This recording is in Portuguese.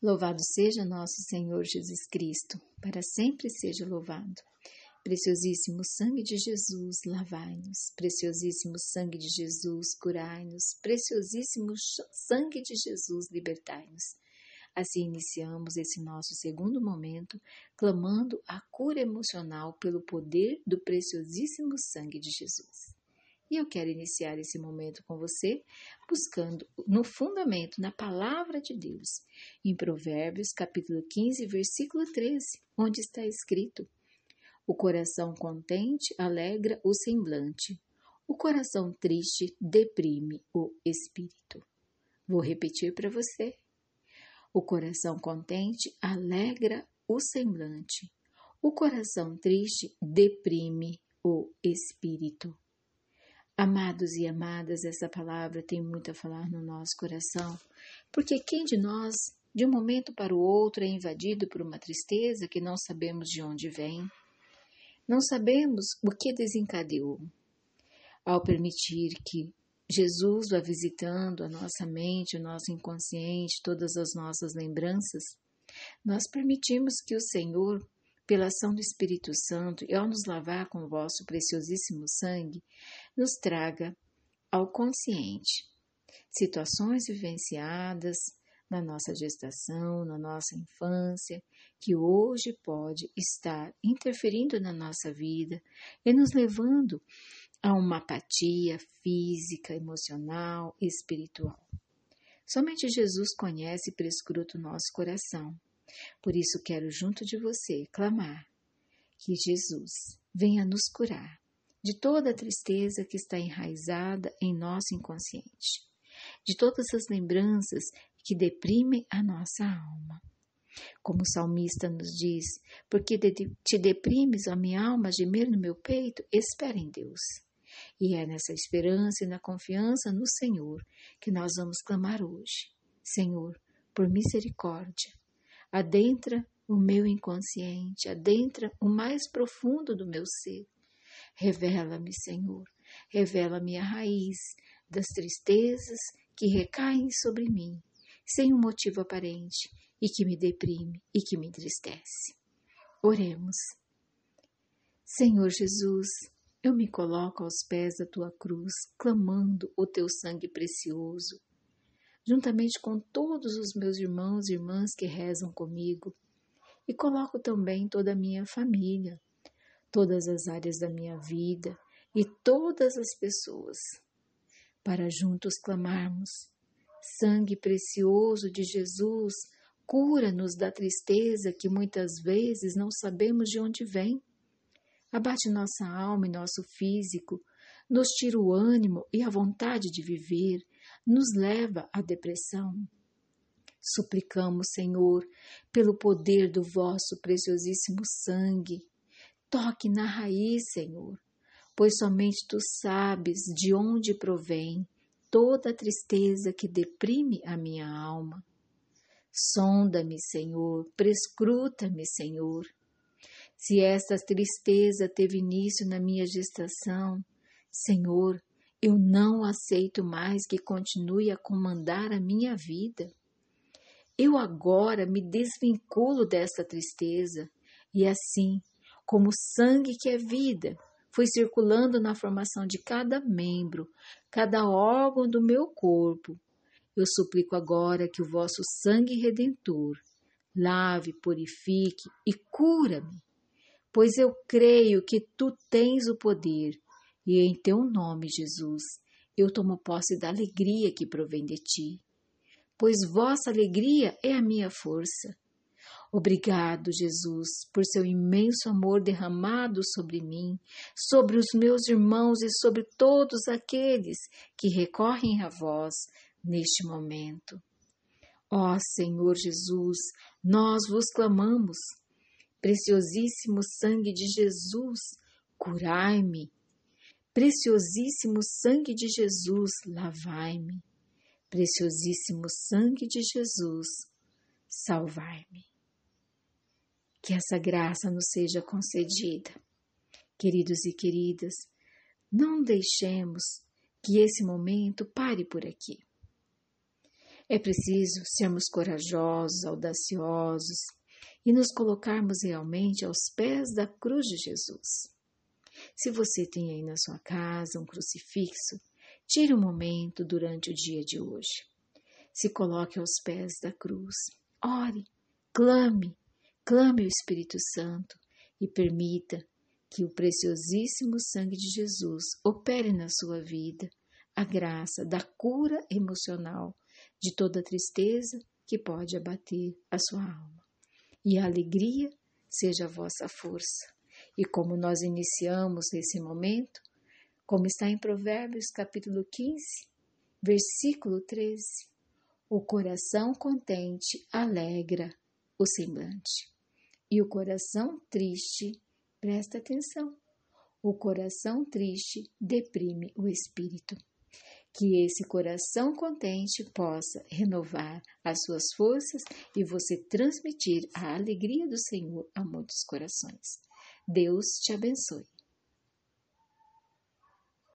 Louvado seja nosso Senhor Jesus Cristo, para sempre seja louvado. Preciosíssimo sangue de Jesus, lavai-nos. Preciosíssimo sangue de Jesus, curai-nos. Preciosíssimo sangue de Jesus, libertai-nos. Assim iniciamos esse nosso segundo momento, clamando a cura emocional pelo poder do preciosíssimo sangue de Jesus. E eu quero iniciar esse momento com você, buscando no fundamento, na palavra de Deus, em Provérbios, capítulo 15, versículo 13, onde está escrito: O coração contente alegra o semblante, o coração triste deprime o espírito. Vou repetir para você. O coração contente alegra o semblante, o coração triste deprime o espírito. Amados e amadas, essa palavra tem muito a falar no nosso coração, porque quem de nós, de um momento para o outro, é invadido por uma tristeza que não sabemos de onde vem, não sabemos o que desencadeou. Ao permitir que Jesus vá visitando a nossa mente, o nosso inconsciente, todas as nossas lembranças, nós permitimos que o Senhor pela ação do Espírito Santo e ao nos lavar com o vosso preciosíssimo sangue, nos traga ao consciente situações vivenciadas na nossa gestação, na nossa infância, que hoje pode estar interferindo na nossa vida e nos levando a uma apatia física, emocional e espiritual. Somente Jesus conhece e prescruta o nosso coração por isso quero junto de você clamar que Jesus venha nos curar de toda a tristeza que está enraizada em nosso inconsciente, de todas as lembranças que deprimem a nossa alma. Como o salmista nos diz, porque te deprimes, a minha alma, gemer no meu peito, espera em Deus. E é nessa esperança e na confiança no Senhor que nós vamos clamar hoje. Senhor, por misericórdia, adentra o meu inconsciente, adentra o mais profundo do meu ser. Revela-me, Senhor, revela-me a raiz das tristezas que recaem sobre mim, sem um motivo aparente e que me deprime e que me entristece. Oremos. Senhor Jesus, eu me coloco aos pés da tua cruz, clamando o teu sangue precioso juntamente com todos os meus irmãos e irmãs que rezam comigo, e coloco também toda a minha família, todas as áreas da minha vida e todas as pessoas, para juntos clamarmos: Sangue precioso de Jesus, cura-nos da tristeza que muitas vezes não sabemos de onde vem. Abate nossa alma e nosso físico, nos tira o ânimo e a vontade de viver, nos leva à depressão. Suplicamos, Senhor, pelo poder do vosso preciosíssimo sangue, toque na raiz, Senhor, pois somente tu sabes de onde provém toda a tristeza que deprime a minha alma. Sonda-me, Senhor, prescruta-me, Senhor. Se esta tristeza teve início na minha gestação, Senhor, eu não aceito mais que continue a comandar a minha vida. Eu agora me desvinculo dessa tristeza e assim, como sangue que é vida, foi circulando na formação de cada membro, cada órgão do meu corpo. Eu suplico agora que o vosso sangue redentor lave, purifique e cura-me, pois eu creio que tu tens o poder e em teu nome, Jesus, eu tomo posse da alegria que provém de ti, pois vossa alegria é a minha força. Obrigado, Jesus, por seu imenso amor derramado sobre mim, sobre os meus irmãos e sobre todos aqueles que recorrem a vós neste momento. Ó Senhor Jesus, nós vos clamamos. Preciosíssimo sangue de Jesus, curai-me Preciosíssimo sangue de Jesus, lavai-me. Preciosíssimo sangue de Jesus, salvai-me. Que essa graça nos seja concedida. Queridos e queridas, não deixemos que esse momento pare por aqui. É preciso sermos corajosos, audaciosos e nos colocarmos realmente aos pés da cruz de Jesus. Se você tem aí na sua casa um crucifixo, tire um momento durante o dia de hoje. Se coloque aos pés da cruz. Ore, clame, clame o Espírito Santo e permita que o preciosíssimo sangue de Jesus opere na sua vida a graça da cura emocional de toda tristeza que pode abater a sua alma. E a alegria seja a vossa força. E como nós iniciamos esse momento, como está em Provérbios capítulo 15, versículo 13, o coração contente alegra o semblante, e o coração triste, presta atenção, o coração triste deprime o espírito que esse coração contente possa renovar as suas forças e você transmitir a alegria do Senhor a muitos corações. Deus te abençoe.